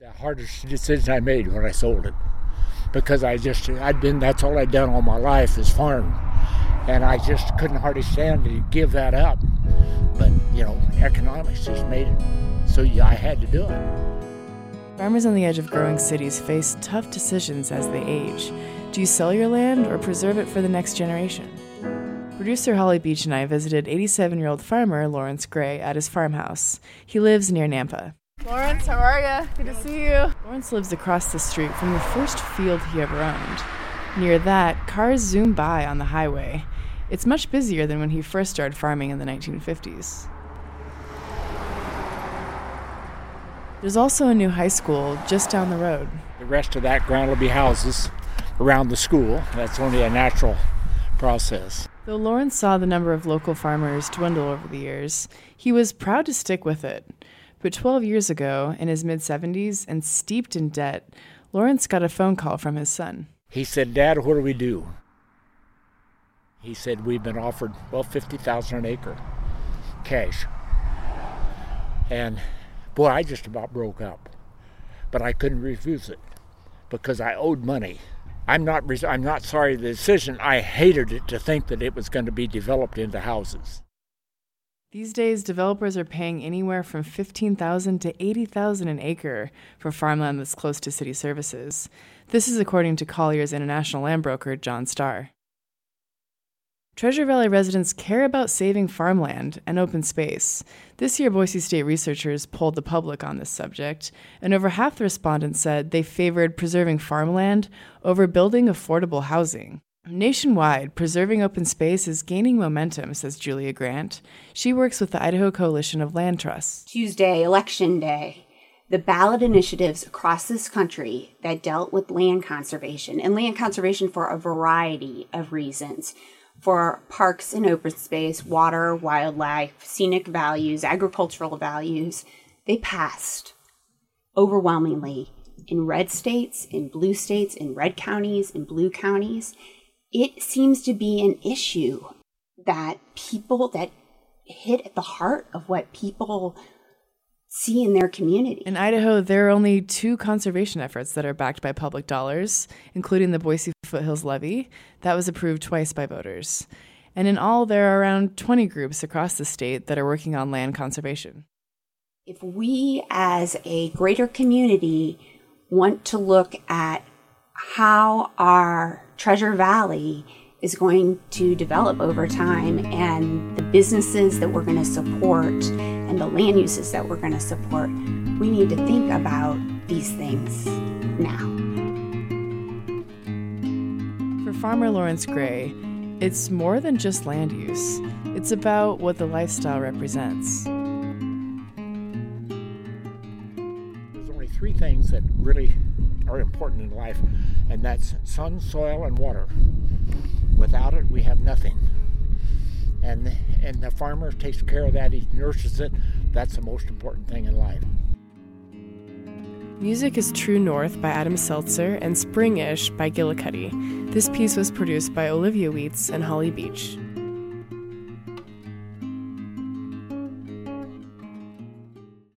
The hardest decision I made when I sold it, because I just I'd been that's all I'd done all my life is farm, and I just couldn't hardly stand to give that up. But you know, economics just made it so yeah, I had to do it. Farmers on the edge of growing cities face tough decisions as they age. Do you sell your land or preserve it for the next generation? Producer Holly Beech and I visited 87 year old farmer Lawrence Gray at his farmhouse. He lives near Nampa. Lawrence, how are you? Good to see you. Lawrence lives across the street from the first field he ever owned. Near that, cars zoom by on the highway. It's much busier than when he first started farming in the 1950s. There's also a new high school just down the road. The rest of that ground will be houses around the school. That's only a natural process. Though Lawrence saw the number of local farmers dwindle over the years, he was proud to stick with it. But 12 years ago, in his mid 70s and steeped in debt, Lawrence got a phone call from his son. He said, Dad, what do we do? He said, We've been offered, well, 50000 an acre cash. And boy, I just about broke up. But I couldn't refuse it because I owed money. I'm not, I'm not sorry the decision. I hated it to think that it was going to be developed into houses. These days, developers are paying anywhere from 15000 to 80000 an acre for farmland that's close to city services. This is according to Colliers International Land Broker John Starr. Treasure Valley residents care about saving farmland and open space. This year, Boise State researchers polled the public on this subject, and over half the respondents said they favored preserving farmland over building affordable housing. Nationwide, preserving open space is gaining momentum, says Julia Grant. She works with the Idaho Coalition of Land Trusts. Tuesday, Election Day, the ballot initiatives across this country that dealt with land conservation and land conservation for a variety of reasons for parks and open space, water, wildlife, scenic values, agricultural values, they passed overwhelmingly in red states, in blue states, in red counties, in blue counties it seems to be an issue that people that hit at the heart of what people see in their community. In Idaho, there are only two conservation efforts that are backed by public dollars, including the Boise Foothills Levy, that was approved twice by voters. And in all, there are around 20 groups across the state that are working on land conservation. If we as a greater community want to look at how our Treasure Valley is going to develop over time and the businesses that we're going to support and the land uses that we're going to support, we need to think about these things now. For farmer Lawrence Gray, it's more than just land use. It's about what the lifestyle represents. There's only three things that really are important in life, and that's sun, soil, and water. Without it, we have nothing. And, and the farmer takes care of that, he nurses it. That's the most important thing in life. Music is True North by Adam Seltzer and Springish by Gillicuddy. This piece was produced by Olivia Weitz and Holly Beech.